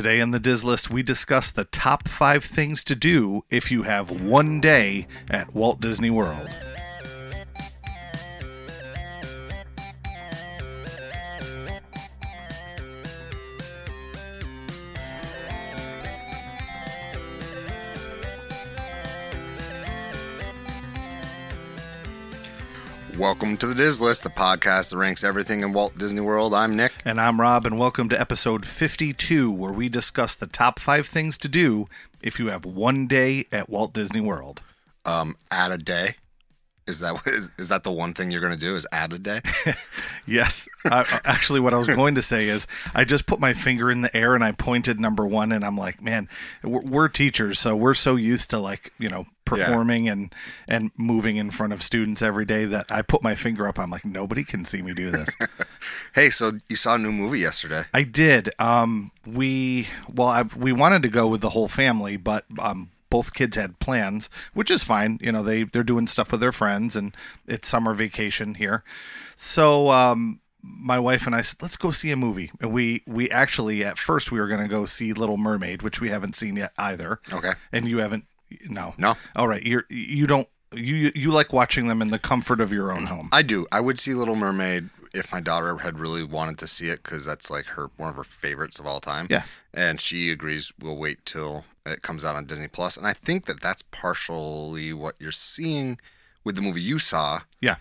Today on the Dis-List, we discuss the top five things to do if you have one day at Walt Disney World. Welcome to the Dis-List, the podcast that ranks everything in Walt Disney World. I'm Nick. And I'm Rob, and welcome to episode 52, where we discuss the top five things to do if you have one day at Walt Disney World. Um, add a day. Is that is, is that the one thing you're going to do? Is add a day? Yes. I, actually, what I was going to say is I just put my finger in the air and I pointed number one, and I'm like, man, we're, we're teachers, so we're so used to like, you know, performing and and moving in front of students every day that I put my finger up. I'm like, nobody can see me do this. hey, so you saw a new movie yesterday? I did. Um, we well, I, we wanted to go with the whole family, but um, both kids had plans, which is fine. You know, they they're doing stuff with their friends, and it's summer vacation here. So um, my wife and I said, let's go see a movie. And we we actually at first we were going to go see Little Mermaid, which we haven't seen yet either. Okay. And you haven't? No. No. All right. You're you don't you you like watching them in the comfort of your own home. I do. I would see Little Mermaid if my daughter had really wanted to see it because that's like her one of her favorites of all time. Yeah. And she agrees we'll wait till it comes out on Disney Plus. And I think that that's partially what you're seeing with the movie you saw Yeah.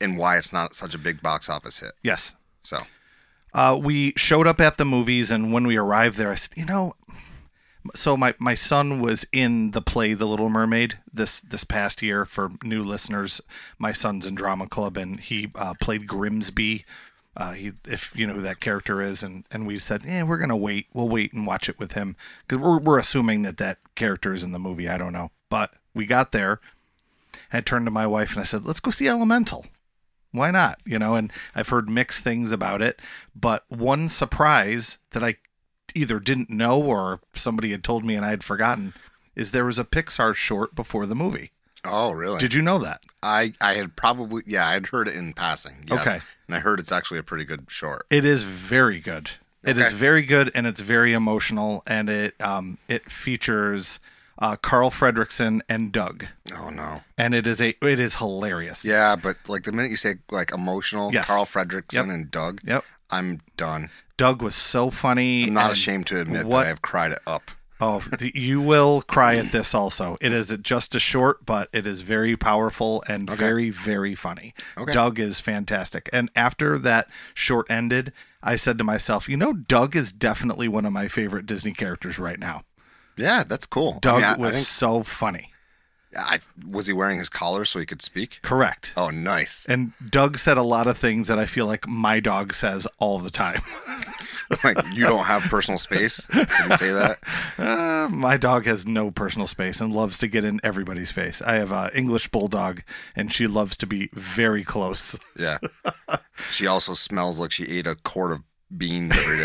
and why it's not such a big box office hit. Yes. So Uh, we showed up at the movies, and when we arrived there, I said, you know, so my, my son was in the play The Little Mermaid this this past year. For new listeners, my son's in drama club, and he uh, played Grimsby. Uh, he, if you know who that character is, and, and we said, yeah, we're gonna wait. We'll wait and watch it with him because we're we're assuming that that character is in the movie. I don't know, but we got there. I turned to my wife and I said, let's go see Elemental why not you know and i've heard mixed things about it but one surprise that i either didn't know or somebody had told me and i had forgotten is there was a pixar short before the movie Oh really? did you know that I I had probably yeah I had heard it in passing. Yes. Okay. And I heard it's actually a pretty good short. it is very good It is Okay. very good and it's very emotional and it um it features uh, carl fredricksen and doug Oh no. and it is a it is hilarious Yeah, but like the minute you say like emotional, Yes. Carl Fredricksen Yep. and Doug, yep I'm done. Doug was so funny I'm not ashamed to admit what- that I've cried it up. Oh, you will cry at this also. It is just a short, but it is very powerful and very, very funny. Okay. Doug is fantastic. And after that short ended, I said to myself, you know, Doug is definitely one of my favorite Disney characters right now. Yeah, that's cool. Doug I, mean, I, was I think so funny. I was he wearing his collar so he could speak? Correct. Oh, nice. And Doug said a lot of things that I feel like my dog says all the time. like you don't have personal space. Did he say that? Uh, my dog has no personal space and loves to get in everybody's face. I have an English bulldog, and she loves to be very close. Yeah. She also smells like she ate a quart of beans every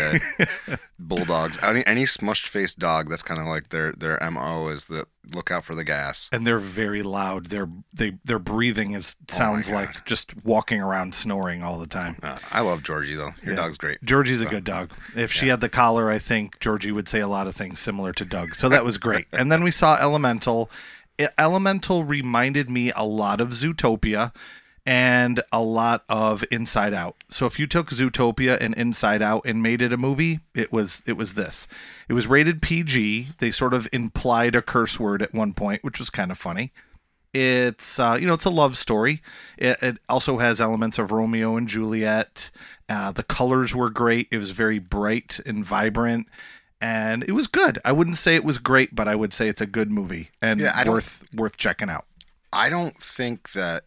day. Bulldogs. Any any smushed faced dog, that's kind of like their their mo is that look out for the gas. and they're very loud. Their they their breathing is sounds God. like just walking around snoring all the time. Uh, I love Georgie though. Your Yeah. dog's great. Georgie's a good dog. If she had the collar, I think Georgie would say a lot of things similar to Doug. So that was great. and then we saw Elemental. Elemental reminded me a lot of Zootopia and a lot of Inside Out. So if you took Zootopia and Inside Out and made it a movie, it was it was this. It was rated PG. They sort of implied a curse word at one point, which was kind of funny. It's uh, you know it's a love story. It, it also has elements of Romeo and Juliet. Uh, the colors were great. It was very bright and vibrant, and it was good. I wouldn't say it was great, but I would say it's a good movie and Yeah, worth worth checking out. I don't think that.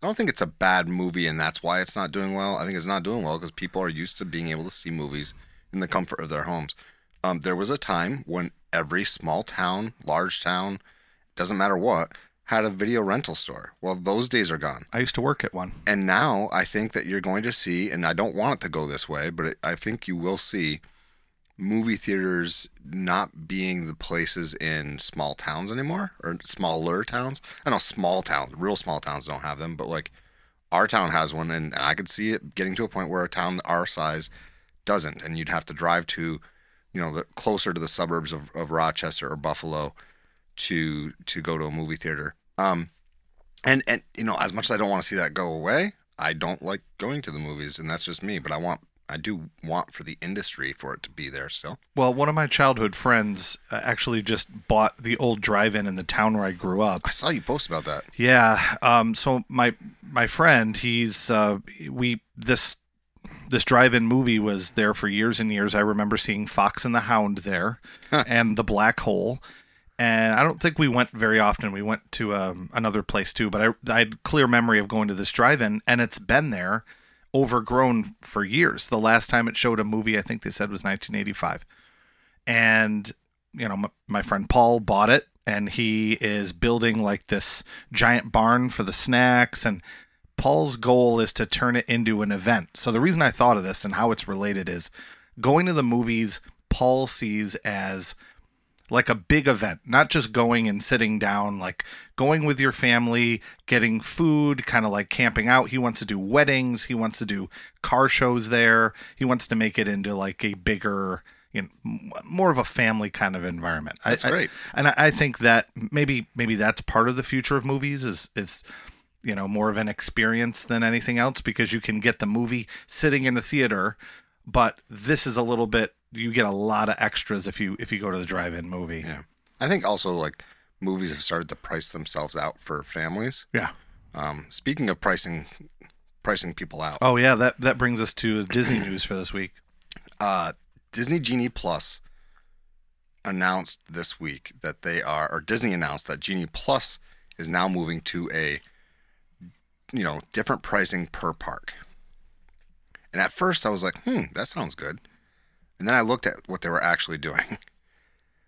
I don't think it's a bad movie, and that's why it's not doing well. I think it's not doing well because people are used to being able to see movies in the comfort of their homes. Um, there was a time when every small town, large town, doesn't matter what, had a video rental store. Well, those days are gone. I used to work at one. And now I think that you're going to see, and I don't want it to go this way, but it, I think you will see movie theaters not being the places in small towns anymore or smaller towns. I know small towns, real small towns don't have them, but like our town has one, and, I could see it getting to a point where a town our size doesn't, and you'd have to drive to, you you know, the closer to the suburbs of, of Rochester or Buffalo to to go to a movie theater. Um, and and you know, as much as I don't want to see that go away, I don't like going to the movies, and that's just me. But I want, I do want for the industry for it to be there still. Well, one of my childhood friends uh, actually just bought the old drive-in in the town where I grew up. I saw you post about that. Yeah. Um. So my my friend, he's uh, we this this drive-in movie was there for years and years. I remember seeing Fox and the Hound there, and the Black Hole. And I don't think we went very often. We went to um, another place too, but I, I had clear memory of going to this drive-in, and it's been there, overgrown for years. The last time it showed a movie, I think they said was 1985, and you know my, my friend Paul bought it, and he is building like this giant barn for the snacks and Paul's goal is to turn it into an event. So the reason I thought of this and how it's related is going to the movies Paul sees as like a big event, not just going and sitting down, like going with your family, getting food, kind of like camping out. He wants to do weddings, he wants to do car shows there. He wants to make it into like a bigger you know, more of a family kind of environment. That's I, great. I, and I, I think that maybe maybe that's part of the future of movies is is you know more of an experience than anything else because you can get the movie sitting in a theater but this is a little bit you get a lot of extras if you if you go to the drive-in movie Yeah, I think also like movies have started to price themselves out for families. yeah Um, speaking of pricing, pricing people out, oh yeah that that brings us to disney news for this week uh, Disney Genie Plus announced this week that they are, or Disney announced that Genie Plus is now moving to a, you know, different pricing per park. And at first I was like, hmm, that sounds good. And then I looked at what they were actually doing.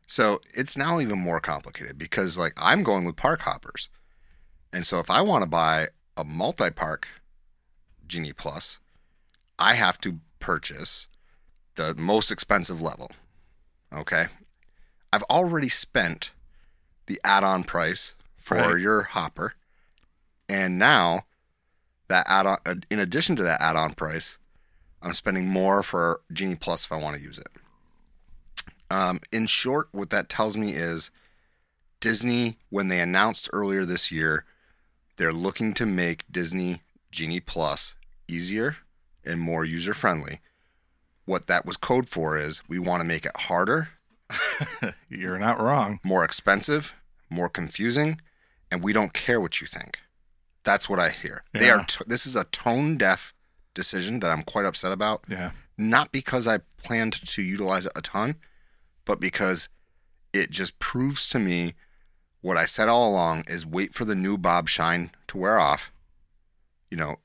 So it's now even more complicated because, like, I'm going with park hoppers. And so if I want to buy a multi park Genie Plus, I have to purchase the most expensive level. Okay. I've already spent the add on price for Right. your hopper. And now that add on, uh, in addition to that add on price, I'm spending more for Genie Plus if I want to use it. Um, in short, what that tells me is Disney, when they announced earlier this year, they're looking to make Disney Genie Plus easier and more user friendly. What that was code for is we want to make it harder, you're not wrong more expensive, more confusing, and we don't care what you think. That's what I hear. They are. T- this is a tone deaf decision that I'm quite upset about. yeah Not because I planned to utilize it a ton, but because it just proves to me what I said all along is wait for the new Bob Shine to wear off. You know,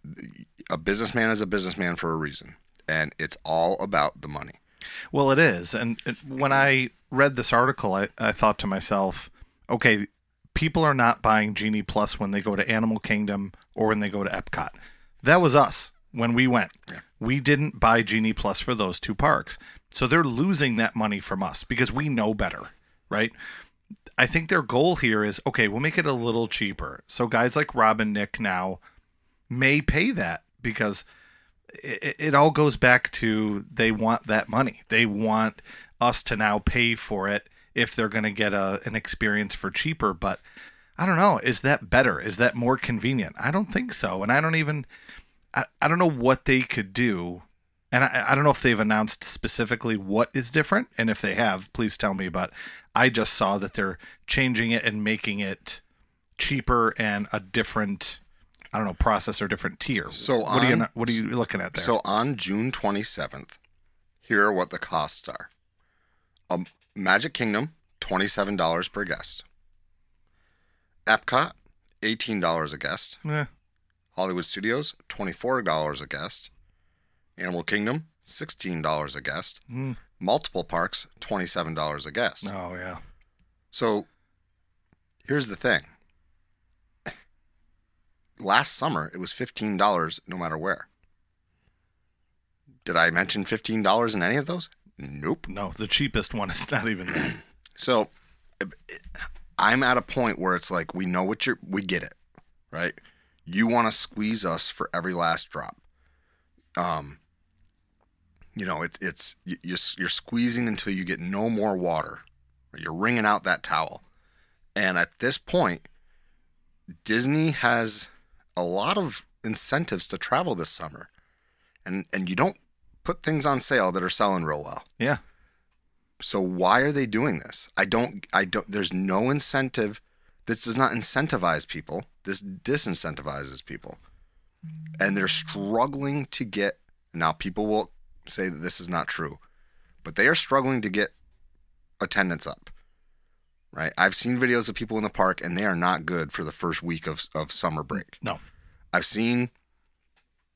a businessman is a businessman for a reason, and it's all about the money. Well, it is. And it, when I read this article, I, I thought to myself, okay, people are not buying Genie Plus when they go to Animal Kingdom or when they go to Epcot. That was us when we went. Yeah. We didn't buy Genie Plus for those two parks. So they're losing that money from us because we know better, right? I think their goal here is okay, we'll make it a little cheaper. So guys like Rob and Nick now may pay that because it, it all goes back to they want that money. They want us to now pay for it if they're going to get a an experience for cheaper. But I don't know. Is that better? Is that more convenient? I don't think so. And I don't even. I, I don't know what they could do. And I, I don't know if they've announced specifically what is different. And if they have, please tell me. But I just saw that they're changing it and making it cheaper and a different, I don't know, process or different tier. So what are you what are you looking at there? So on June 27th, here are what the costs are. Um, Magic Kingdom, $27 per guest. Epcot, $18 a guest. Eh, Hollywood Studios, $24 a guest. Animal Kingdom, $16 a guest. mm, Multiple parks, $27 a guest. oh yeah. So here's the thing. Last summer, it was $15 no matter where. Did I mention $15 in any of those? Nope. No, the cheapest one is not even that. So I'm at a point where it's like we know what you're we get it, right? You want to squeeze us for every last drop. Um you know, it, it's you, you're, you're squeezing until you get no more water. You're wringing out that towel. And at this point, Disney has a lot of incentives to travel this summer. And and you don't put things on sale that are selling real well. Yeah. So why are they doing this? I don't I don't there's no incentive. This does not incentivize people. This disincentivizes people. Mm. And they're struggling to get now people will say that this is not true. But they are struggling to get attendance up. Right? I've seen videos of people in the park and they are not good for the first week of of summer break. No. I've seen,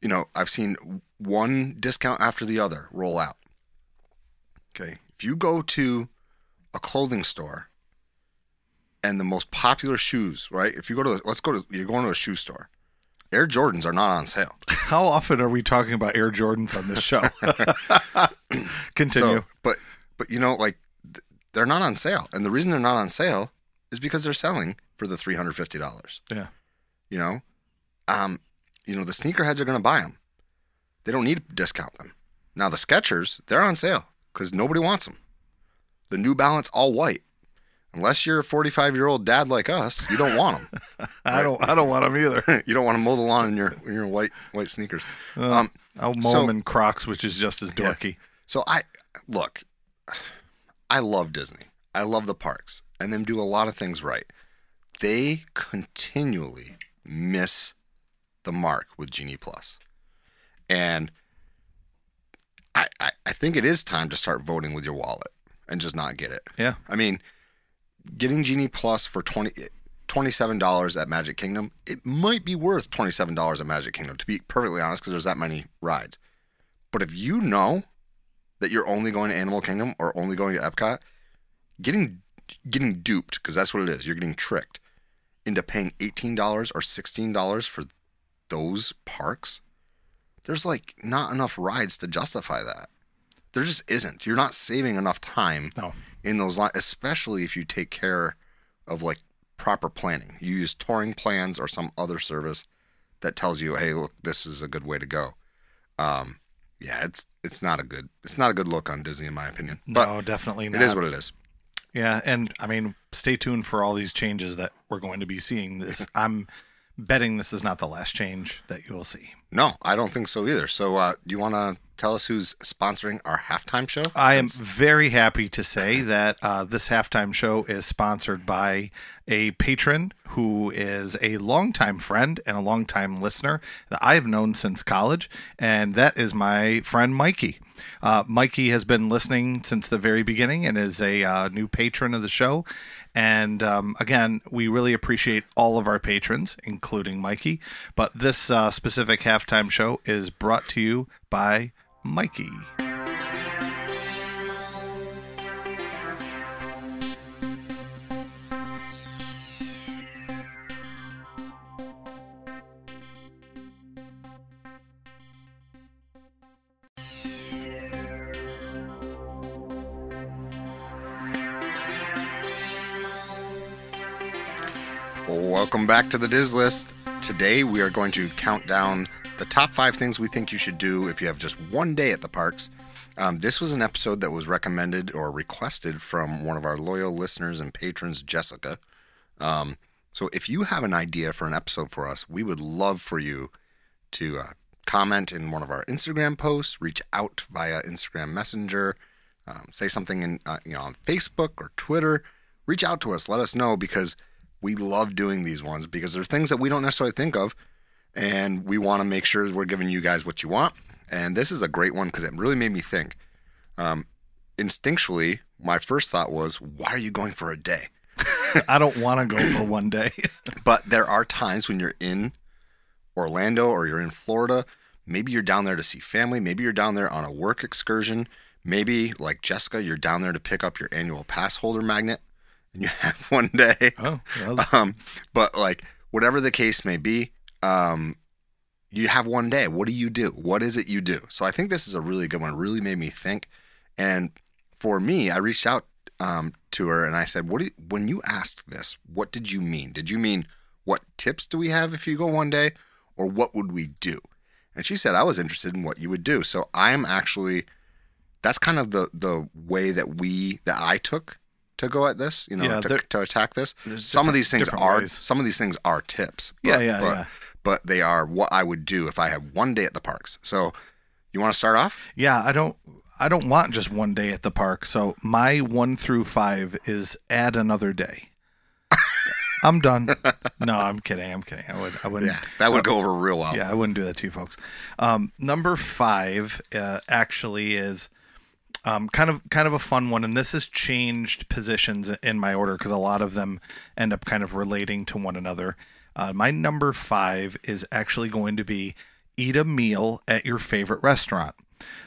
you know, I've seen one discount after the other roll out. Okay. If you go to a clothing store and the most popular shoes, right? If you go to, let's go to, you're going to a shoe store. Air Jordans are not on sale. How often are we talking about Air Jordans on this show? Continue. So, but, but you know, like they're not on sale. And the reason they're not on sale is because they're selling for the $350. yeah. You know, um, you know, the sneakerheads are going to buy them. They don't need to discount them. Now the Skechers, they're on sale because nobody wants them. The New Balance all white. Unless you're a 45 year old dad like us, you don't want them. I don't. I don't want them either. you don't want to mow the lawn in your in your white white sneakers. Um, I'll mow So- them in Crocs, which is just as dorky. so I look, I love Disney. I love the parks, and them do a lot of things right. They continually miss the mark with Genie Plus, and I, I I think it is time to start voting with your wallet and just not get it. Yeah. I mean, getting Genie Plus for 20 $27 at Magic Kingdom, it might be worth $27 at Magic Kingdom, to be perfectly honest, because there's that many rides. But if you know that you're only going to Animal Kingdom or only going to Epcot, getting getting duped, because that's what it is, you're getting tricked into paying $18 or $16 for those parks, there's like not enough rides to justify that. There just isn't. You're not saving enough time No. In those lines, especially if you take care of like proper planning. You use touring plans or some other service that tells you, "Hey, look, this is a good way to go." Um, yeah, it's it's not a good it's not a good look on Disney in my opinion, but no, definitely not. it is what it is. Yeah, and I mean, stay tuned for all these changes that we're going to be seeing. This, I'm betting this is not the last change that you will see. No, I don't think so either. So, uh, do you want to tell us who's sponsoring our halftime show? I am very happy to say that uh, this halftime show is sponsored by a patron who is a longtime friend and a longtime listener that I've known since college, and that is my friend Mikey. Uh, Mikey has been listening since the very beginning and is a uh, new patron of the show. And um, again, we really appreciate all of our patrons, including Mikey. But this uh, specific halftime show is brought to you by Mikey. Welcome back to the Dis-List. Today we are going to count down the top five things we think you should do if you have just one day at the parks. Um, this was an episode that was recommended or requested from one of our loyal listeners and patrons, Jessica. Um, so if you have an idea for an episode for us, we would love for you to uh, comment in one of our Instagram posts, reach out via Instagram Messenger, um, say something in uh, you know on Facebook or Twitter. Reach out to us, let us know because we love doing these ones because they're things that we don't necessarily think of, and we want to make sure we're giving you guys what you want. And this is a great one because it really made me think. Um, instinctually, my first thought was, why are you going for a day? I don't want to go for one day. But there are times when you're in Orlando or you're in Florida. Maybe you're down there to see family. Maybe you're down there on a work excursion. Maybe, like Jessica, you're down there to pick up your annual pass holder magnet and you have one day. oh, well, Um, but like, whatever the case may be, um, you have one day. What do you do? What is it you do? So I think this is a really good one. It really made me think. And for me, I reached out um, to her and I said, "What do you, when you asked this? What did you mean? Did you mean what tips do we have if you go one day, or what would we do?" And she said, "I was interested in what you would do." So I am actually that's kind of the the way that we that I took to go at this. You know, Yeah, to, to attack this. Some of these things are ways. some of these things are tips. Yeah, but- yeah, but, yeah. But they are what I would do if I had one day at the parks. So, you want to start off? Yeah, I don't I don't want just one day at the park. So my one through five is add another day. I'm done. No, I'm kidding. I'm kidding. I would I wouldn't Yeah, that would go over real well. Yeah, I wouldn't do that to you folks. Um, number five uh, actually is um, kind of kind of a fun one, and this has changed positions in my order because a lot of them end up kind of relating to one another. Uh, my number five is actually going to be eat a meal at your favorite restaurant.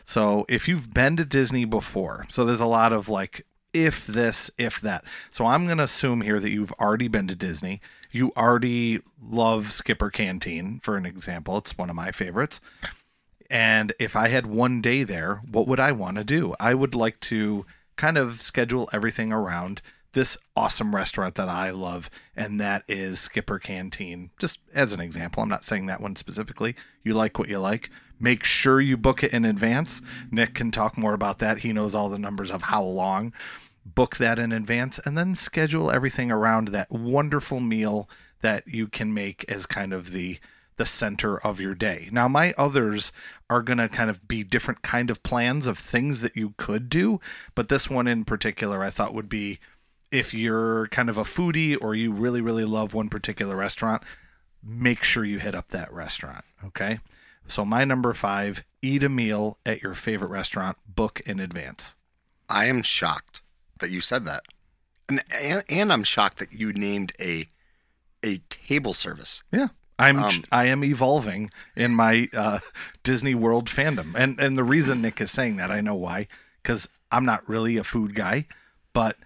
So if you've been to Disney before, so there's a lot of like if this, if that. So I'm going to assume here that you've already been to Disney. You already love Skipper Canteen, for an example. It's one of my favorites. And if I had one day there, what would I want to do? I would like to kind of schedule everything around this awesome restaurant that I love, and that is Skipper Canteen. Just as an example, I'm not saying that one specifically. You like what you like. Make sure you book it in advance. Nick can talk more about that. He knows all the numbers of how long. Book that in advance and then schedule everything around that wonderful meal that you can make as kind of the the center of your day. Now my others are going to kind of be different kind of plans of things that you could do, but this one in particular I thought would be if you're kind of a foodie or you really really love one particular restaurant, make sure you hit up that restaurant, okay? So my number 5, eat a meal at your favorite restaurant, book in advance. I am shocked that you said that, and and, and I'm shocked that you named a a table service. Yeah. I'm Um, I am evolving in my uh, Disney World fandom, and and the reason Nick is saying that I know why because I'm not really a food guy, but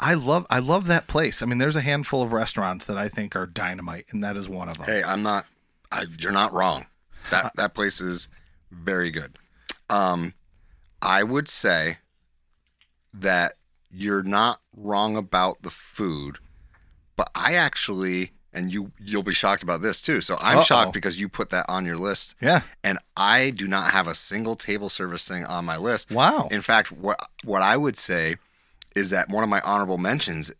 I love I love that place. I mean, there's a handful of restaurants that I think are dynamite, and that is one of them. Hey, I'm not. I, you're not wrong. That that place is very good. Um, I would say that you're not wrong about the food, but I actually, and you you'll be shocked about this too. So I'm Uh-oh. shocked because you put that on your list, Yeah. and I do not have a single table service thing on my list. Wow. In fact, what what I would say is that one of my honorable mentions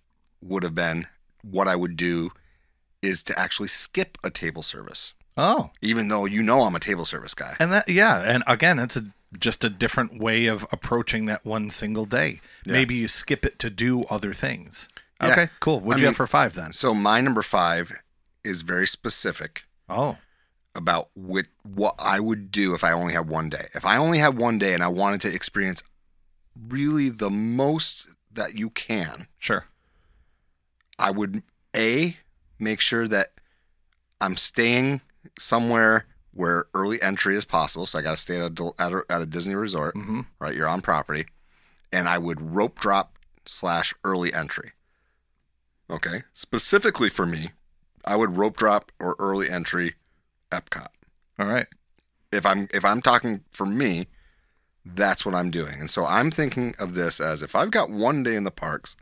would have been what I would do is to actually skip a table service, oh, even though you know I'm a table service guy. and that yeah, and again, it's a just a different way of approaching that one single day. Yeah. Maybe you skip it to do other things. Yeah. Okay, cool. What'd you mean- have for five then? So my number five is very specific Oh, about what what I would do if I only had one day. If I only had one day and I wanted to experience really the most that you can, sure. I would a make sure that I'm staying somewhere where early entry is possible. So I got to stay at a, at a at a Disney resort, Mm-hmm. right? You're on property, and I would rope drop slash early entry. Okay, specifically for me, I would rope drop or early entry Epcot. All right. If I'm if I'm talking for me, that's what I'm doing. And so I'm thinking of this as if I've got one day in the parks,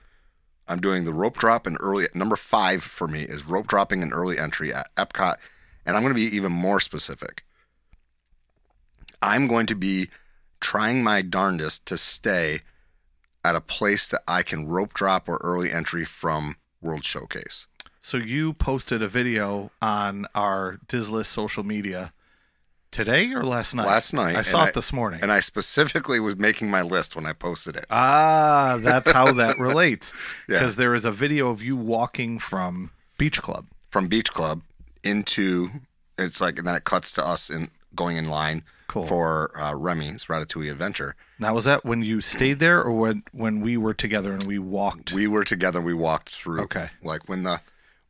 I'm doing the rope drop and early number five for me is rope dropping and early entry at Epcot. And I'm going to be even more specific. I'm going to be trying my darndest to stay at a place that I can rope drop or early entry from World Showcase. So you posted a video on our Dis-List social media today or last night? Last night, I saw I- it this morning. And I specifically was making my list when I posted it. ah, that's how that relates. Yeah. Because there is a video of you walking from Beach Club. from Beach Club into it's like and then it cuts to us in going in line Cool. for uh, Remy's Ratatouille Adventure. Now, was that when you stayed there or when, when we were together and we walked? We were together. We walked through. Okay. Like when the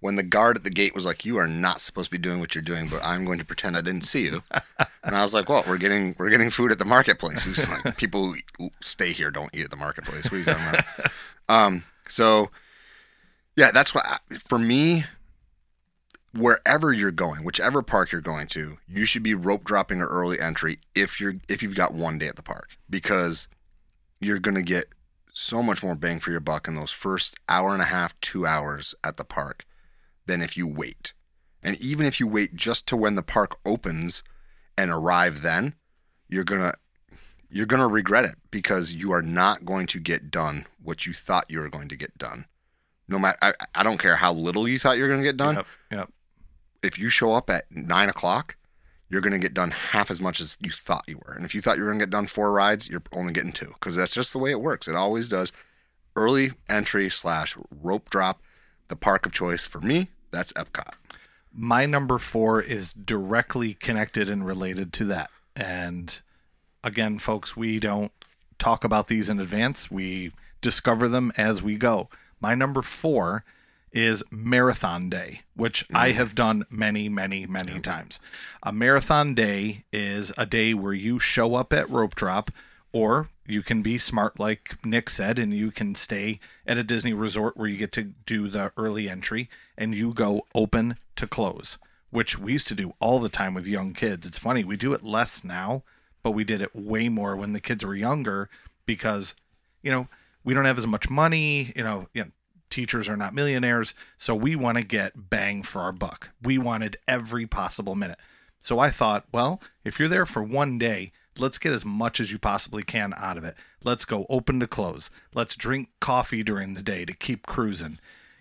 when the guard at the gate was like, "You are not supposed to be doing what you're doing," but I'm going to pretend I didn't see you. and I was like, "Well, we're getting we're getting food at the marketplace." He's like, "People who stay here don't eat at the marketplace." What are you talking about? um. So, yeah, that's what I, for me. Wherever you're going, whichever park you're going to, you should be rope dropping or early entry if you're if you've got one day at the park because you're gonna get so much more bang for your buck in those first hour and a half, two hours at the park than if you wait. And even if you wait just to when the park opens and arrive then, you're gonna you're going to regret it because you are not going to get done what you thought you were going to get done. No matter, I, I don't care how little you thought you were going to get done. Yep. Yep. If you show up at nine o'clock, you're going to get done half as much as you thought you were. And if you thought you were going to get done four rides, you're only getting two because that's just the way it works. It always does. Early entry slash rope drop, the park of choice for me, that's Epcot. My number four is directly connected and related to that. And again, folks, we don't talk about these in advance. We discover them as we go. My number four is Marathon Day, which I mm. have done many, many, many times. A marathon day is a day where you show up at rope drop, or you can be smart, like Nick said, and you can stay at a Disney resort where you get to do the early entry and you go open to close, which we used to do all the time with young kids. It's funny, we do it less now, but we did it way more when the kids were younger because, you know, we don't have as much money, you know, you know teachers are not millionaires, so we want to get bang for our buck. We wanted every possible minute. So I thought, well, if you're there for one day, let's get as much as you possibly can out of it. Let's go open to close. Let's drink coffee during the day to keep cruising.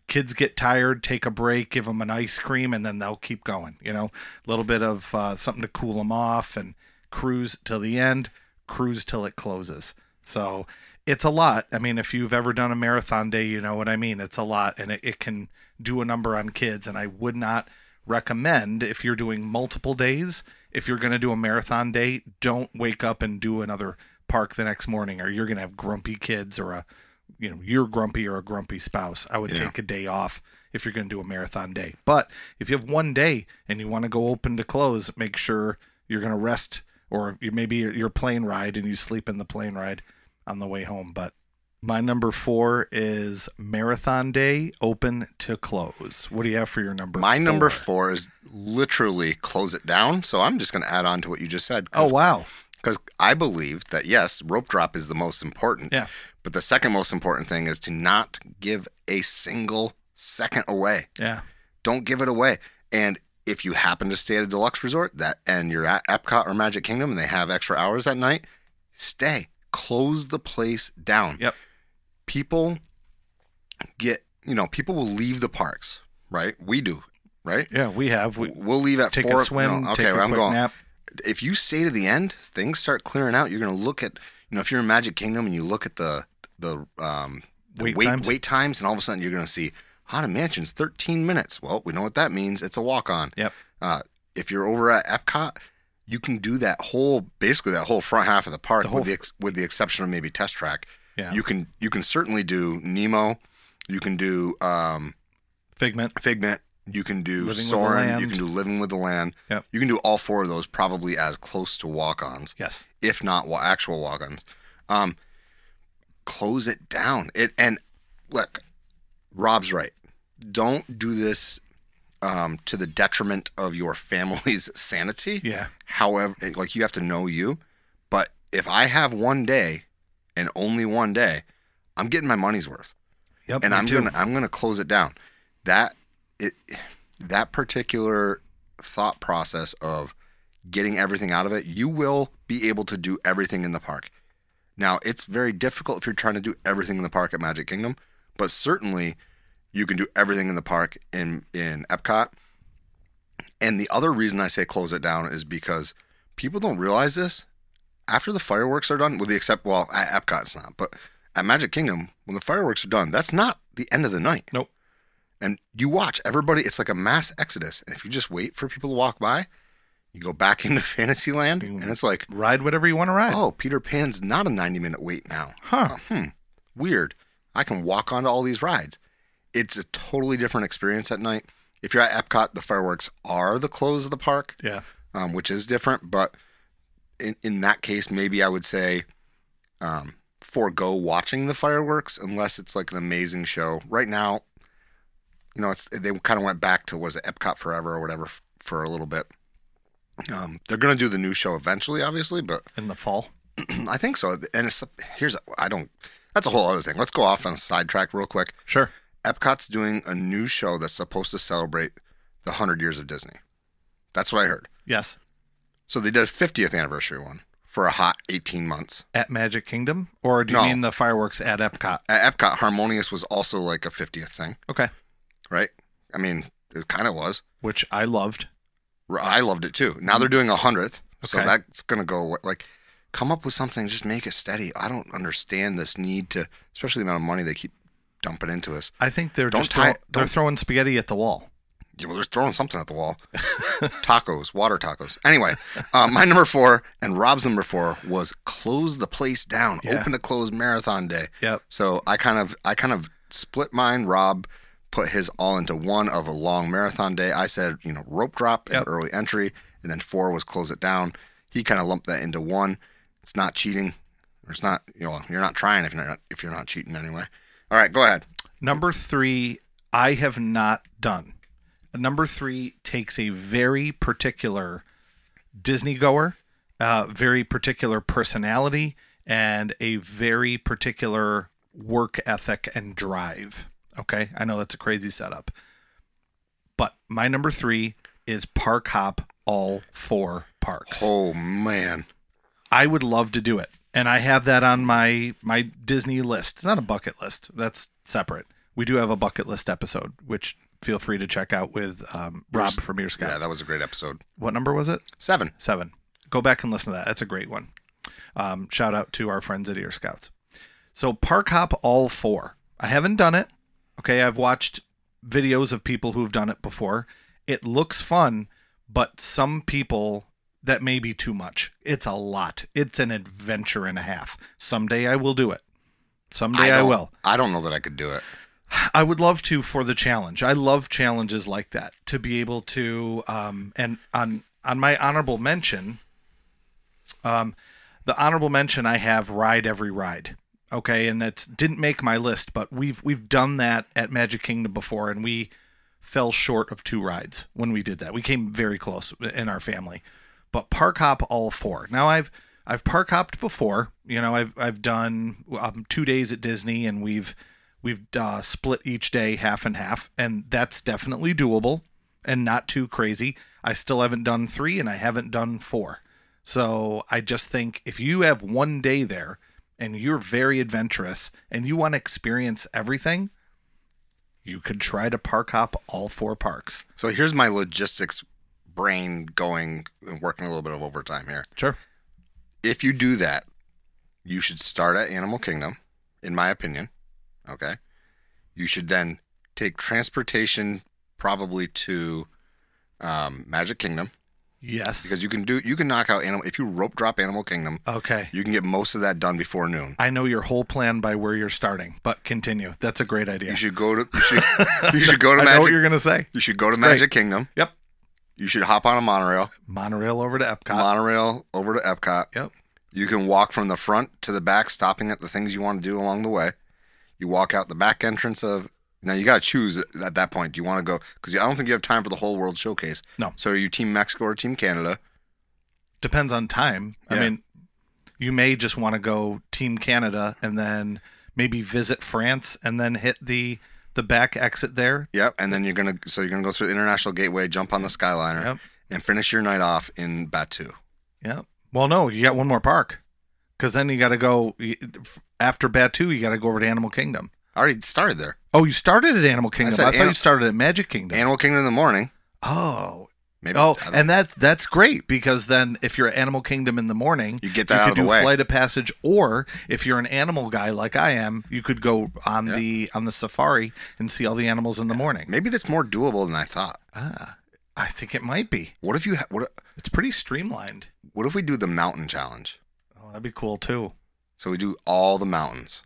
Kids get tired, take a break, give them an ice cream, and then they'll keep going. You know, a little bit of uh, something to cool them off and cruise till the end, cruise till it closes. So it's a lot. I mean, if you've ever done a marathon day, you know what I mean. It's a lot, and it, it can do a number on kids. And I would not recommend if you're doing multiple days, if you're going to do a marathon day, don't wake up and do another park the next morning, or you're going to have grumpy kids or a, you know, you're grumpy or a grumpy spouse. I would Yeah. take a day off if you're going to do a marathon day. But if you have one day and you want to go open to close, make sure you're going to rest, or maybe your plane ride and you sleep in the plane ride on the way home. But my number four is marathon day, open to close. What do you have for your number? My four? number four is literally close it down. So I'm just going to add on to what you just said. Oh wow, Because I believe that, yes, rope drop is the most important. Yeah. But the second most important thing is to not give a single second away. yeah, Don't give it away. And if you happen to stay at a deluxe resort that and you're at Epcot or Magic Kingdom and they have extra hours that night, stay. Close the place down. Yep. People get, you know, people will leave the parks, right? We do, right? yeah. We have we We'll leave at take four. a swim, no, okay, take a I'm going. nap. If you stay to the end, things start clearing out. You're going to look at, you know, if you're in Magic Kingdom and you look at the the um the Wait wait times? wait times, and all of a sudden you're going to see Haunted Mansion's 13 minutes. Well, we know what that means. It's a walk on. Yep. Uh, if you're over at Epcot, you can do that whole, basically that whole front half of the park, The with the ex- with the exception of maybe Test Track. Yeah. You can you can certainly do Nemo. You can do um, Figment. Figment. You can do Living with. You can do Living with the Land. Yep. You can do all four of those probably as close to walk-ons, Yes. if not wa- actual walk-ons. Um, close it down. It and look, Rob's right. Don't do this um, to the detriment of your family's sanity. Yeah. However, like you have to know you. But if I have one day and only one day, I'm getting my money's worth Yep. and I'm too. gonna I'm gonna close it down. That it that particular thought process of getting everything out of it, you will be able to do everything in the park. Now, it's very difficult if you're trying to do everything in the park at Magic Kingdom, but certainly you can do everything in the park in in Epcot. And the other reason I say close it down is because people don't realize this. After the fireworks are done, with the except well, at Epcot it's not, but at Magic Kingdom, when the fireworks are done, that's not the end of the night. Nope. And you watch everybody, it's like a mass exodus. And if you just wait for people to walk by, you go back into Fantasyland, and it's like, Ride whatever you want to ride. oh, Peter Pan's not a 90 minute wait now. Huh. Oh, hmm. Weird. I can walk onto all these rides. It's a totally different experience at night. If you're at Epcot, the fireworks are the close of the park Yeah. um, which is different. But in, in that case, maybe I would say um, forego watching the fireworks unless it's like an amazing show. Right now, you know, it's they kind of went back to was it Epcot Forever or whatever f- for a little bit. Um, they're going to do the new show eventually, obviously, but In the fall. I think so. And it's here's I don't. That's a whole other thing. Let's go off on a sidetrack real quick. Sure. Epcot's doing a new show that's supposed to celebrate the hundred years of Disney. That's what I heard. Yes. So they did a 50th anniversary one for a hot 18 months. At Magic Kingdom, or do you No. mean the fireworks at Epcot? At Epcot, Harmonious was also like a 50th thing, Okay, right? I mean, it kind of was. which I loved. R- I loved it too. Now they're doing a hundredth, so Okay. that's gonna go awa- like come up with something. Just make it steady. I don't understand this need to, especially the amount of money they keep dumping into us. I think they're Don't just tie- throw- they're throwing spaghetti at the wall. Yeah, well, they're throwing something at the wall. tacos, water tacos. Anyway, uh, my number four and Rob's number four was close the place down. Yeah. Open to close marathon day. Yep. So I kind of I kind of split mine. Rob put his all into one of a long marathon day. I said you know rope drop and Yep. early entry, and then four was close it down. He kind of lumped that into one. It's not cheating. It's not you know you're not trying if you're not if you're not cheating anyway. All right, go ahead. Number three, I have not done. Number three takes a very particular Disney goer, uh, very particular personality, and a very particular work ethic and drive. Okay, I know that's a crazy setup, but my number three is park hop all four parks. Oh man, I would love to do it, and I have that on my my Disney list. It's not a bucket list. That's separate. We do have a bucket list episode, which feel free to check out with um, Rob from Ear Scouts. yeah, that was a great episode. what number was it? Seven. Seven. Go back and listen to that. That's a great one. Um, shout out to our friends at Ear Scouts. So park hop all four. I haven't done it. Okay, I've watched videos of people who've done it before. It looks fun, but some people that may be too much. It's a lot. It's an adventure and a half. Someday I will do it. Someday I, don't- will. I don't know that I could do it. I would love to for the challenge. I love challenges like that to be able to um and on on my honorable mention um the honorable mention I have ride every ride. Okay, and that's didn't make my list, but we've we've done that at Magic Kingdom before and we fell short of two rides when we did that. We came very close in our family. But park hop all four. Now I've I've park hopped before. You know, I've I've done um, 2 days at Disney and we've we've uh, split each day half and half and that's definitely doable and not too crazy. I still haven't done 3 and I haven't done 4. So I just think if you have one day there and you're very adventurous and you want to experience everything, you could try to park hop all four parks. So here's my logistics brain going and working a little bit of overtime here. Sure. If you do that, you should start at Animal Kingdom, in my opinion. Okay. You should then take transportation probably to um, Magic Kingdom Yes. because you can do you can knock out animal if you rope drop Animal Kingdom, okay. you can get most of that done before noon. I know your whole plan by where you're starting, but continue. That's a great idea. You should go to you should, you should go to I know what you're going to say. you should go to great. Magic Kingdom. Yep. You should hop on a monorail, Monorail over to Epcot. monorail over to Epcot. yep. You can walk from the front to the back, stopping at the things you want to do along the way. You walk out the back entrance of. Now you got to choose at at that point. Do you want to go? Because I don't think you have time for the whole world showcase. No. So are you Team Mexico or Team Canada? Depends on time. I mean, you may just want to go Team Canada and then maybe visit France and then hit the the back exit there. Yep. And then you're gonna. So you're gonna go through the International Gateway, jump on the Skyliner, Yep. and finish your night off in Batuu. Yep. Well, no, you got one more park. Because then you got to go after Batuu. You got to go over to Animal Kingdom. I already started there. Oh, you started at Animal Kingdom. I, said thought Ani- you started at Magic Kingdom. Animal Kingdom in the morning. oh, Maybe. oh, and that's that's great because then if you're at Animal Kingdom in the morning, You get that out could of the do way. Flight of Passage, or if you're an animal guy like I am, you could go on the on the safari and see all the animals in the morning. maybe that's more doable than I thought. Ah, I think it might be. What if you? Ha- what? It's pretty streamlined. What if we do the mountain challenge? Oh, that'd be cool too, So we do all the mountains.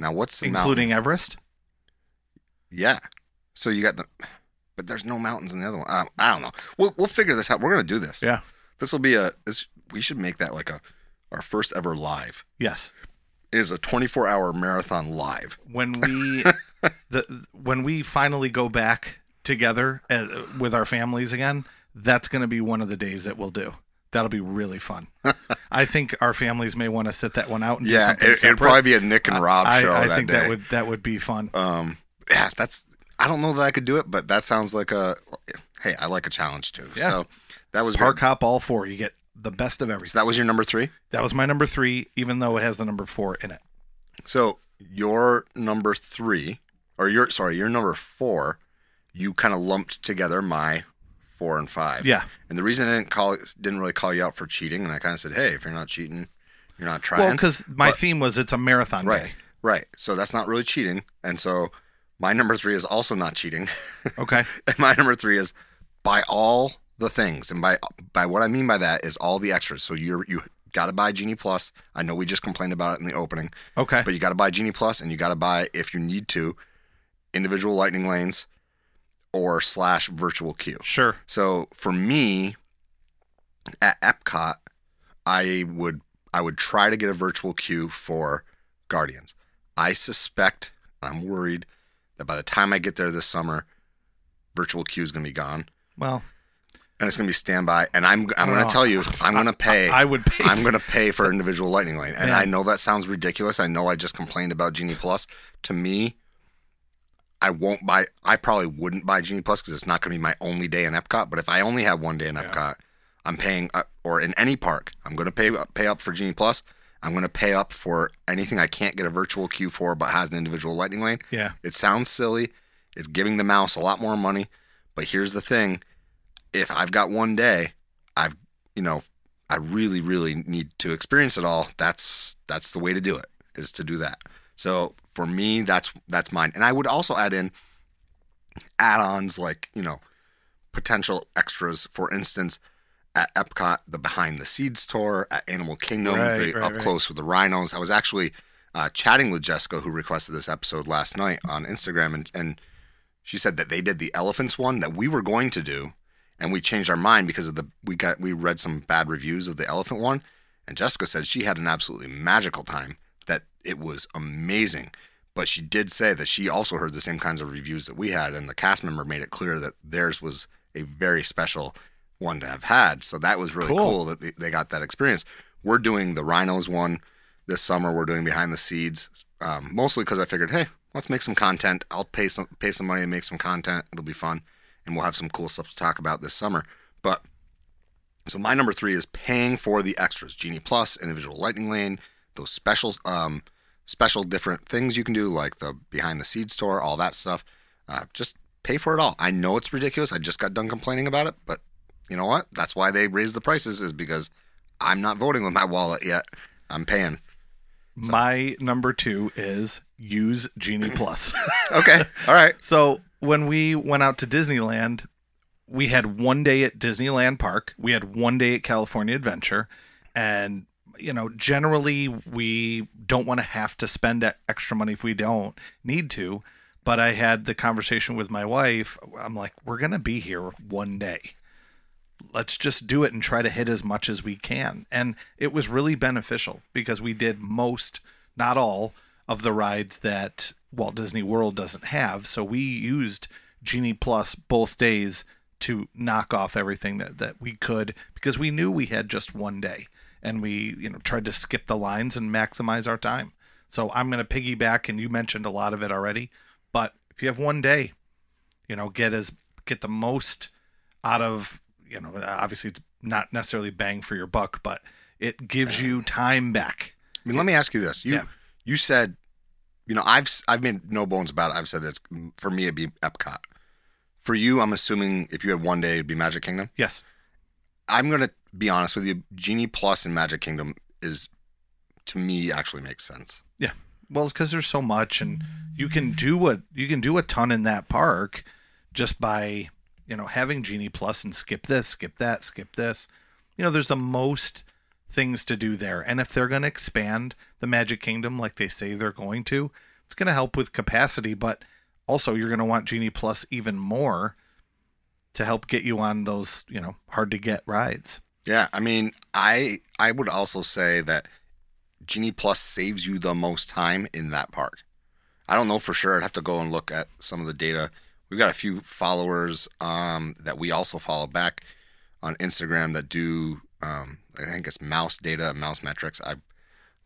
Now what's the mountain? including Everest. Yeah. So you got the, but there's no mountains in the other one. I, I don't know. We'll we'll figure this out. We're gonna do this. Yeah. This will be a. This we should make that like a, our first ever live. Yes. It is a 24 hour marathon live. when we the when we finally go back together uh, with our families again that's going to be one of the days that we'll do that'll be really fun i think our families may want to sit that one out and Yeah, it, it'd probably be a Nick and Rob I, show I that think day. that would that would be fun Um, yeah, that's. I don't know that I could do it, but that sounds like a. Hey, I like a challenge too. Yeah. So that was park hop all four you get the best of everything. So that was your number three. That was my number three, even though it has the number four in it. So your number three, or your sorry, your number four, you kind of lumped together my four and five. Yeah. And the reason I didn't call didn't really call you out for cheating, and I kind of said, hey, if you're not cheating, you're not trying. Well, because my But- theme was it's a marathon right, day. right. So that's not really cheating, and so my number three is also not cheating. Okay. and my number three is buy all the things, and by by what I mean by that is all the extras. So you're you got to buy Genie Plus. I know we just complained about it in the opening. Okay. But you got to buy Genie Plus, and you got to buy, if you need to, individual lightning lanes or slash virtual queue. Sure. So for me, at Epcot, I would I would try to get a virtual queue for Guardians. I suspect, I'm worried that by the time I get there this summer, virtual queue is going to be gone, Well, and it's going to be standby. And I'm I'm going to tell you, I'm going to pay. I would pay. I'm going to pay for individual lightning lane. And. I know that sounds ridiculous. I know I just complained about Genie Plus. To me, I won't buy, I probably wouldn't buy Genie Plus because it's not going to be my only day in Epcot. But if I only have one day in Epcot, I'm paying, uh, or in any park, I'm going to pay pay up for Genie Plus. I'm going to pay up for anything I can't get a virtual queue for but has an individual lightning lane. Yeah. It sounds silly. It's giving the mouse a lot more money. But here's the thing if I've got one day, I've, you know, I really, really need to experience it all. That's that's the way to do it is to do that. So for me, that's that's mine. And I would also add in add-ons like you know potential extras. For instance, at Epcot, the behind the seeds tour at Animal Kingdom, Right, the right, up right. close with the rhinos. I was actually uh, chatting with Jessica, who requested this episode last night on Instagram, and and she said that they did the elephants one that we were going to do, and we changed our mind because of the we got we read some bad reviews of the elephant one, and Jessica said she had an absolutely magical time. That it was amazing. But she did say that she also heard the same kinds of reviews that we had, and the cast member made it clear that theirs was a very special one to have had. So that was really Cool. cool, that they, they got that experience. We're doing the rhinos one this summer. We're doing behind the seeds, um, mostly because I figured, hey, let's make some content. I'll pay some pay some money and make some content. It'll be fun, and we'll have some cool stuff to talk about this summer. But so my number three is paying for the extras: Genie Plus, individual Lightning Lane, those specials, um, special different things you can do, like the behind the seeds tour, all that stuff. Uh, just pay for it all. I know it's ridiculous. I just got done complaining about it, but you know what? That's why they raised the prices is because I'm not voting with my wallet yet. I'm paying. My number two is use Genie Plus. Okay. All right. so when we went out to Disneyland, we had one day at Disneyland Park, we had one day at California Adventure, and you know, generally we don't want to have to spend extra money if we don't need to. But I had the conversation with my wife. I'm like, we're gonna be here one day. Let's just do it and try to hit as much as we can. And it was really beneficial because we did most, not all, of the rides that Walt Disney World doesn't have. So we used Genie Plus both days to knock off everything that, that we could because we knew we had just one day and we, you know, tried to skip the lines and maximize our time. So I'm going to piggyback and you mentioned a lot of it already, but if you have one day, you know, get as get the most out of, you know, obviously it's not necessarily bang for your buck, but it gives you time back. I mean, let me ask you this. You Yeah. you said, you know, I've I've made no bones about it. I've said this for me it'd be Epcot. For you, I'm assuming if you had one day, it'd be Magic Kingdom. Yes. I'm gonna be honest with you. Genie Plus and Magic Kingdom is, to me, actually makes sense. Yeah. Well, because there's so much, and you can do what you can do a ton in that park just by you know having Genie Plus and skip this, skip that, skip this. You know, there's the most things to do there, and if they're going to expand the Magic Kingdom like they say they're going to, it's going to help with capacity, but also you're going to want Genie Plus even more to help get you on those you know hard to get rides. Yeah, I mean, I I would also say that Genie Plus saves you the most time in that park. I don't know for sure. I'd have to go and look at some of the data. We've got a few followers um, that we also follow back on Instagram that do. Um, I think it's mouse data, mouse metrics. I'm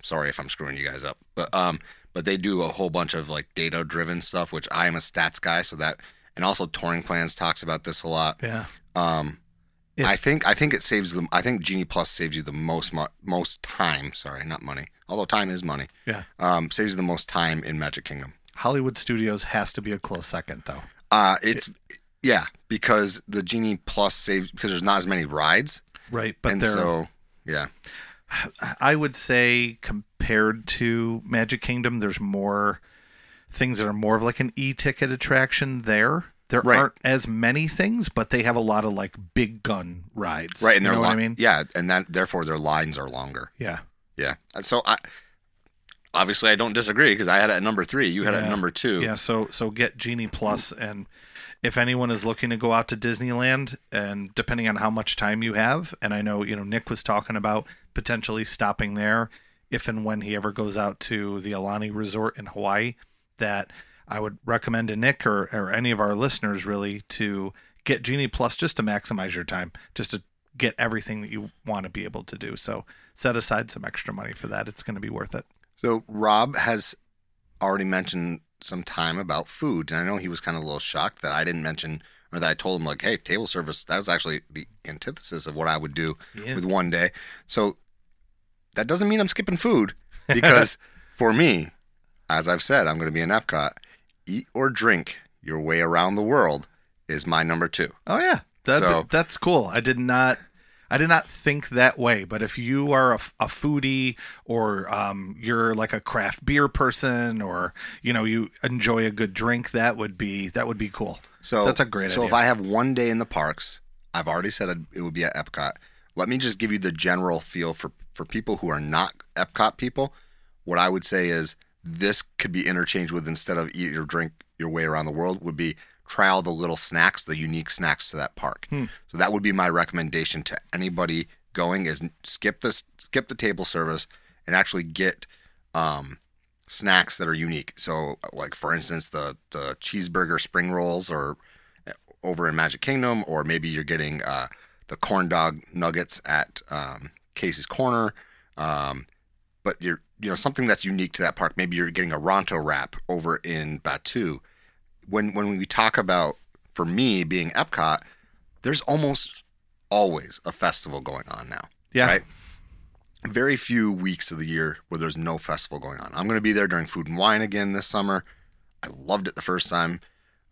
sorry if I'm screwing you guys up, but um, but they do a whole bunch of like data driven stuff, which I am a stats guy, so that and also touring plans talks about this a lot. Yeah. Um, If- I think I think it saves them. I think Genie Plus saves you the most mo- most time. Sorry, not money. Although time is money. Yeah. Um, saves you the most time in Magic Kingdom. Hollywood Studios has to be a close second, though. Uh, it's yeah because the Genie Plus saves because there's not as many rides, Right, but and so yeah. I would say compared to Magic Kingdom, there's more things that are more of like an e-ticket attraction there. There Right. aren't as many things, but they have a lot of like big gun rides. Right, and you they're know what I mean? Yeah, and that therefore their lines are longer. Yeah. Yeah, so I obviously I don't disagree because I had it at number three. You had it at number two. Yeah, so so get Genie Plus and if anyone is looking to go out to Disneyland and depending on how much time you have, and I know, you know, Nick was talking about potentially stopping there if and when he ever goes out to the Aulani Resort in Hawaii, that I would recommend to Nick or, or any of our listeners really to get Genie Plus just to maximize your time, just to get everything that you want to be able to do. So set aside some extra money for that. It's going to be worth it. So Rob has already mentioned some time about food, and I know he was kind of a little shocked that I didn't mention or that I told him like, "Hey, table service." That was actually the antithesis of what I would do Yeah. with one day. So that doesn't mean I'm skipping food because for me, as I've said, I'm going to be in Epcot. Eat or drink your way around the world is my number two. Oh yeah, that, So- that's cool. I did not, I did not think that way. But if you are a foodie or um, you're like a craft beer person or you know you enjoy a good drink, that would be that would be cool. So That's a great So idea. if I have one day in the parks, I've already said it- it would be at Epcot. Let me just give you the general feel for for people who are not Epcot people. What I would say is this could be interchanged with instead of eat or drink your way around the world would be try all the little snacks, the unique snacks to that park. So that would be my recommendation to anybody going is skip this skip the table service and actually get um snacks that are unique. So, like for instance, the the cheeseburger spring rolls, or uh, over in Magic Kingdom, or maybe you're getting uh, the corn dog nuggets at um, Casey's Corner. Um, but you're you know something that's unique to that park. Maybe you're getting a Ronto wrap over in Batuu. When when we talk about for me being Epcot, there's almost always a festival going on now. Yeah. Right very few weeks of the year where there's no festival going on. I'm going to be there during Food and Wine again this summer. I loved it the first time.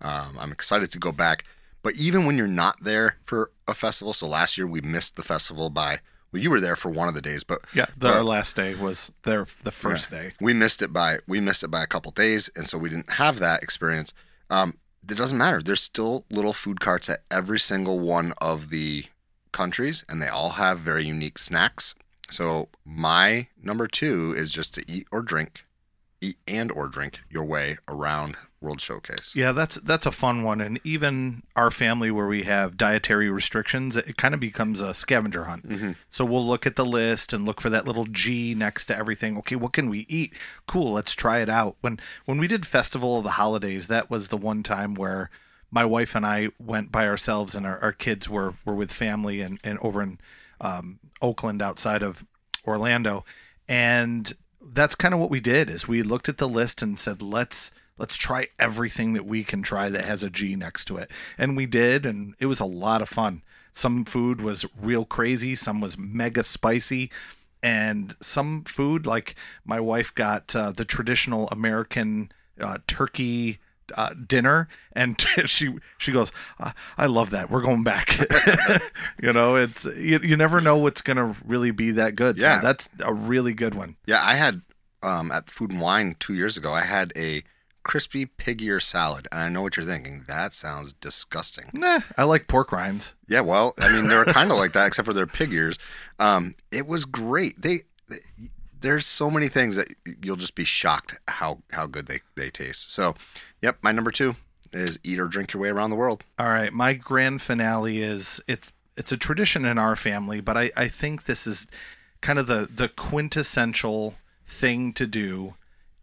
Um, I'm excited to go back. But even when you're not there for a festival, so last year we missed the festival by well, you were there for one of the days, but Yeah, the, our last day was there. The first day. we missed it by we missed it by a couple days, and so we didn't have that experience. Um, it doesn't matter. There's still little food carts at every single one of the countries, and they all have very unique snacks. So my number two is just to eat or drink, eat and or drink your way around World Showcase. Yeah, that's that's a fun one, and even our family where we have dietary restrictions, it kind of becomes a scavenger hunt. So we'll look at the list and look for that little G next to everything. Okay, what can we eat? Cool, let's try it out. When when we did Festival of the Holidays, that was the one time where my wife and I went by ourselves, and our, our kids were were with family and and over in um, Oakland outside of Orlando, and that's kind of what we did is we looked at the list and said let's let's try everything that we can try that has a G next to it, and we did, and it was a lot of fun. Some food was real crazy, some was mega spicy, and some food like my wife got uh, the traditional American uh, turkey uh, dinner, and she she goes, "I- "I love that. We're going back." you know, it's you, you never know what's gonna really be that good. So Yeah. that's a really good one. Yeah, I had um, at Food and Wine two years ago. I had a crispy pig ear salad, and I know what you're thinking. That sounds disgusting. Nah, I like pork rinds. Yeah, well, I mean, they're kind of like that, except for their pig ears. Um, it was great. They, they, there's so many things that you'll just be shocked how how good they they taste. So, yep, my number two is eat or drink your way around the world. All right, my grand finale is it's it's a tradition in our family, but I I think this is kind of the the quintessential thing to do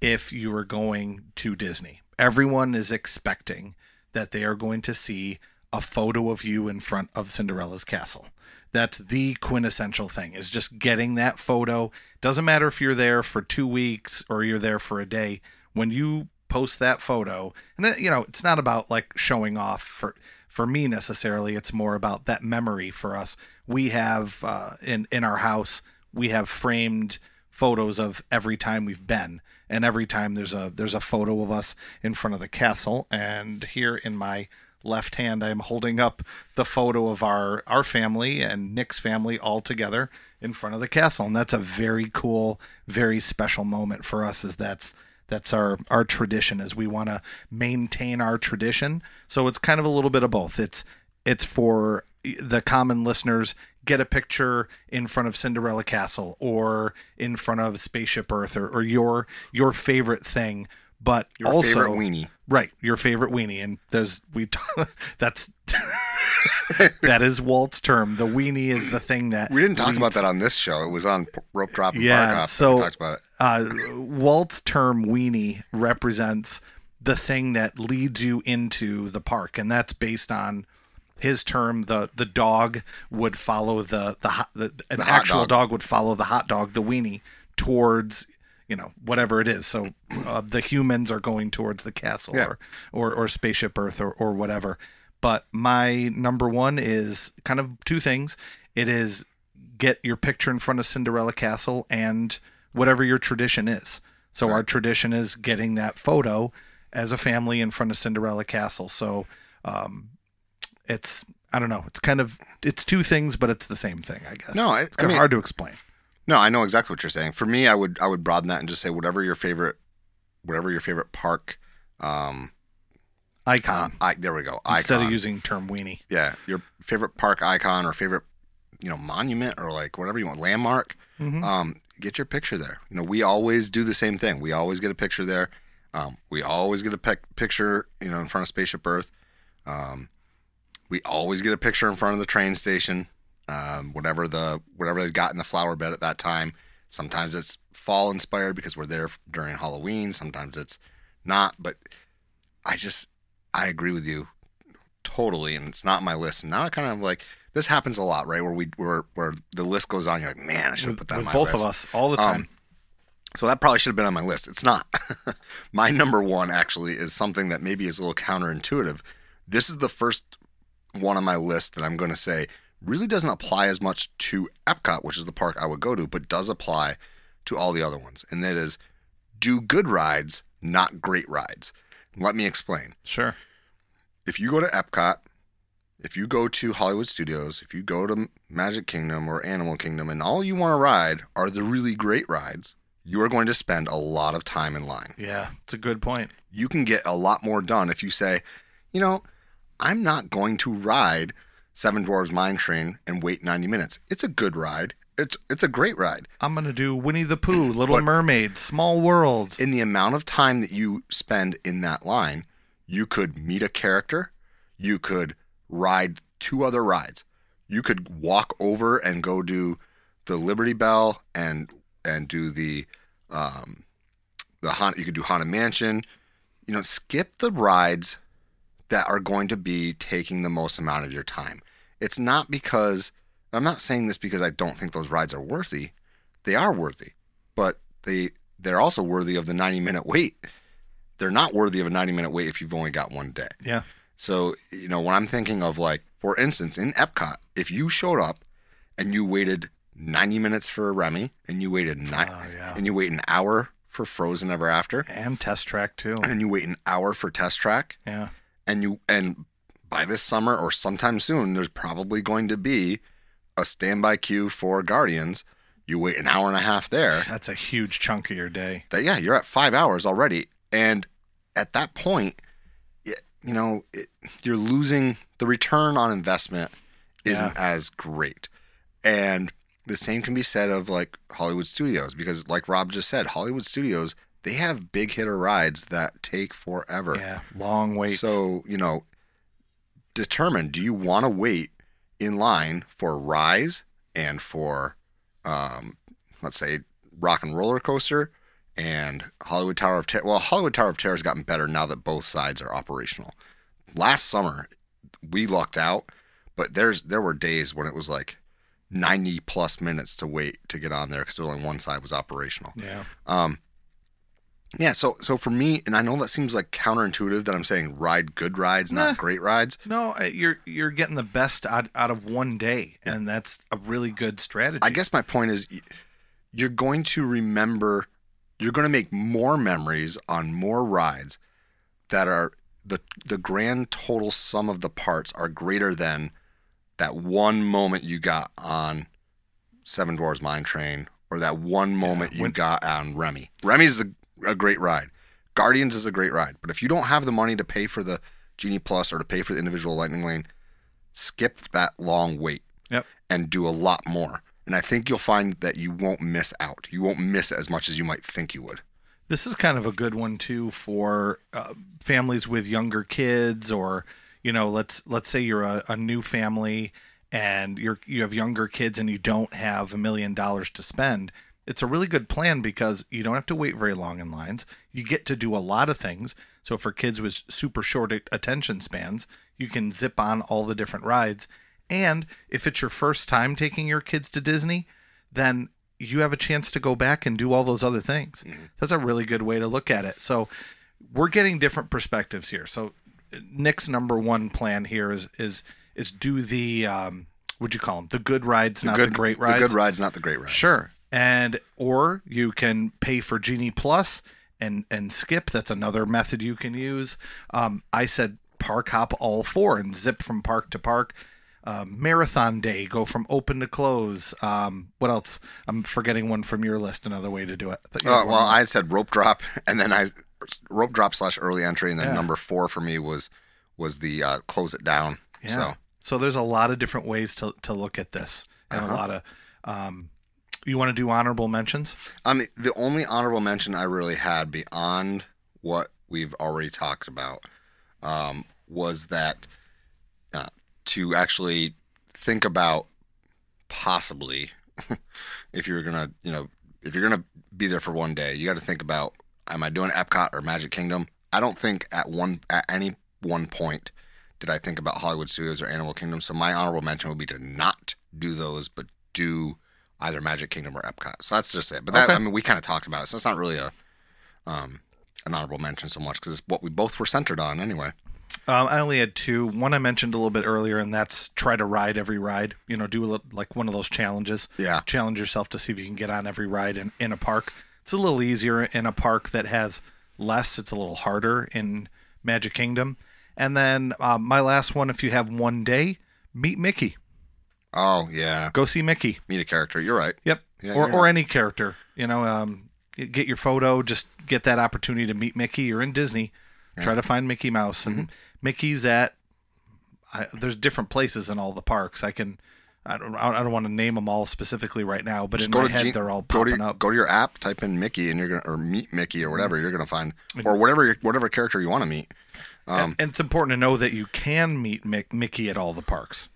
if you are going to Disney. Everyone is expecting that they are going to see a photo of you in front of Cinderella's castle. That's the quintessential thing is just getting that photo. Doesn't matter if you're there for 2 weeks or you're there for a day. When you post that photo, and it, you know, it's not about like showing off for for me necessarily. It's more about that memory for us. We have uh, in in our house we have framed photos of every time we've been, and every time there's a there's a photo of us in front of the castle. And here in my left hand, I'm holding up the photo of our our family and Nick's family all together in front of the castle, and that's a very cool, very special moment for us. Is that's that's our our tradition is we want to maintain our tradition so it's kind of a little bit of both it's it's for the common listeners get a picture in front of Cinderella Castle or in front of Spaceship Earth or, or your your favorite thing but Your also favorite weenie. right your favorite weenie and there's we that's that is Walt's term the weenie is the thing that We didn't talk about that on this show. It was on Rope Drop and Yeah, so- we talked about it. uh, Walt's term weenie represents the thing that leads you into the park, and that's based on his term. the The dog would follow the the, hot, the an actual dog. dog. would follow the hot dog, the weenie, towards you know whatever it is. So uh, the humans are going towards the castle Yeah. or, or or spaceship Earth or or whatever. But my number one is kind of two things. It is get your picture in front of Cinderella Castle and whatever your tradition is. So our tradition is getting that photo as a family in front of Cinderella Castle. So um, it's I don't know. It's kind of it's two things, but it's the same thing, I guess. No, I- it's I kind of mean- hard to explain. No, I know exactly what you're saying. For me, I would I would broaden that and just say whatever your favorite, whatever your favorite park. Um, Icon I there we go. instead icon. of using term weenie. yeah, your favorite park icon or favorite, you know, monument or like whatever you want, landmark. Mhm. Um, get your picture there. You know, we always do the same thing. We always get a picture there. Um, we always get a pic- picture, you know, in front of Spaceship Earth. Um, we always get a picture in front of the train station. Um, whatever the whatever they've got in the flower bed at that time. Sometimes it's fall inspired because we're there during Halloween. Sometimes it's not. But I just I agree with you totally, and it's not my list. And now I kind of like this happens a lot, right? Where we where where the list goes on. You're like, man, I should have put that with on my both list. of us all the Um, time. So that probably should have been on my list. It's not. my number one actually is something that maybe is a little counterintuitive. This is the first one on my list that I'm going to say really doesn't apply as much to Epcot, which is the park I would go to, but does apply to all the other ones. And that is do good rides, not great rides. Let me explain sure. if you go to Epcot, if you go to Hollywood Studios, if you go to Magic Kingdom or Animal Kingdom, and all you want to ride are the really great rides, you are going to spend a lot of time in line. Yeah, it's a good point. You can get a lot more done if you say, you know, I'm not going to ride Seven Dwarves Mine Train and wait 90 minutes. It's a good ride. It's it's a great ride. I'm gonna do Winnie the Pooh, Little But- Mermaid, Small World. in the amount of time that you spend in that line, you could meet a character, you could ride two other rides. You could walk over and go do the Liberty Bell and and do the um the Haunted, you could do Haunted Mansion. You know, skip the rides that are going to be taking the most amount of your time. It's not because I'm not saying this because I don't think those rides are worthy. They are worthy, but they they're also worthy of the 90 minute wait. They're not worthy of a 90 minute wait if you've only got one day. Yeah, So, you know, when I'm thinking of like, for instance, in Epcot, if you showed up and you waited 90 minutes for Remy and you waited nine Oh, yeah. and you wait an hour for Frozen Ever After and Test Track too. and you wait an hour for Test Track Yeah, and you and by this summer or sometime soon there's probably going to be a standby queue for Guardians. You wait an hour and a half there. that's a huge chunk of your day. that yeah, you're at five hours already, and at that point, y- you know, it, you're losing the return on investment isn't as great, and the same can be said of like Hollywood Studios because, like Rob just said, Hollywood Studios they have big hitter rides that take forever. Yeah, long waits. So, you know, determine do you want to wait in line for Rise and for, um, let's say, Rock and Roller Coaster and Hollywood Tower of Terror? Well, Hollywood Tower of Terror has gotten better now that both sides are operational. Last summer, we lucked out, but there's there were days when it was like 90 plus minutes to wait to get on there because only one side was operational. yeah, Um, Yeah, so so for me, and I know that seems like counterintuitive that I'm saying ride good rides, Nah. not great rides. No, you're you're getting the best out, out of one day, and that's a really good strategy. I guess my point is you're going to remember you're going to make more memories on more rides that are the the grand total sum of the parts are greater than that one moment you got on Seven Dwarfs Mine Train or that one moment you when- got on Remy. Remy's a, a great ride. Guardians is a great ride, but if you don't have the money to pay for the Genie Plus or to pay for the individual Lightning Lane, skip that long wait Yep. and do a lot more. And I think you'll find that you won't miss out. You won't miss as much as you might think you would. This is kind of a good one too for uh, families with younger kids, or you know, let's let's say you're a, a new family and you're you have younger kids and you don't have a million dollars to spend. It's a really good plan because you don't have to wait very long in lines. You get to do a lot of things. So for kids with super short attention spans, you can zip on all the different rides. And if it's your first time taking your kids to Disney, then you have a chance to go back and do all those other things. That's a really good way to look at it. So we're getting different perspectives here. So Nick's number one plan here is is is do the um what'd you call them? The good rides, not the great rides. The good rides, not the great rides. Sure. And or you can pay for Genie Plus and and skip. That's another method you can use. Um, I said park hop all four and zip from park to park. Um, marathon day, go from open to close. Um, what else? I'm forgetting one from your list. Another way to do it. I thought you had Uh, well. I said rope drop, and then I rope drop slash early entry, and then Yeah. number four for me was was the uh, close it down. Yeah. So So there's a lot of different ways to to look at this, and Uh-huh. a lot of. Um, you want to do honorable mentions? I mean, the only honorable mention I really had beyond what we've already talked about um, was that uh, to actually think about possibly if you're gonna, you know, if you're gonna be there for one day, you got to think about: Am I doing Epcot or Magic Kingdom? I don't think at one at any one point did I think about Hollywood Studios or Animal Kingdom. So my honorable mention would be to not do those, but do either Magic Kingdom or Epcot. So that's just it. But that Okay. I mean, we kind of talked about it, so it's not really a um, an honorable mention so much because it's what we both were centered on anyway. Um, I only had two. One I mentioned a little bit earlier, and that's try to ride every ride. You know, do a, li- like one of those challenges. Yeah. Challenge yourself to see if you can get on every ride in, in a park. It's a little easier in a park that has less. It's a little harder in Magic Kingdom. And then um, my last one, if you have one day, meet Mickey. Oh yeah, Go see Mickey. meet a character. You're right. Yep. Yeah, or or any character. You know, um, get your photo. Just get that opportunity to meet Mickey. You're in Disney. Try to find Mickey Mouse, and Mm-hmm. Mickey's at. I, there's different places in all the parks. I can. I don't. I don't want to name them all specifically right now, but Just in go my to head G- they're all go to popping your, up. go to your app, type in Mickey, and you're gonna or meet Mickey or whatever. You're gonna find or whatever whatever character you want to meet. Um, and, and it's important to know that you can meet Mick, Mickey at all the parks.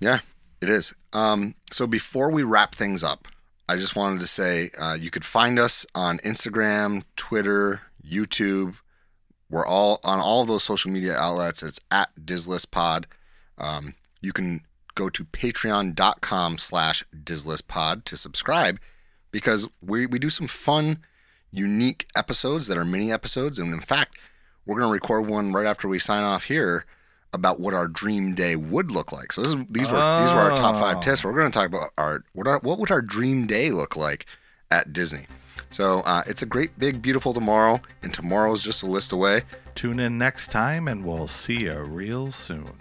Yeah, it is. Um, so before we wrap things up, I just wanted to say uh, you could find us on Instagram, Twitter, YouTube. We're all on all of those social media outlets. It's at DisListPod. Um, you can go to patreon.com slash DisListPod to subscribe because we, we do some fun, unique episodes that are mini episodes. And in fact, we're going to record one right after we sign off here about what our dream day would look like. So is, these were these were our top five tips. We're going to talk about our what our what would our dream day look like at Disney. So uh, it's a great, big, beautiful tomorrow, and tomorrow's just a list away. Tune in next time, and we'll see you real soon.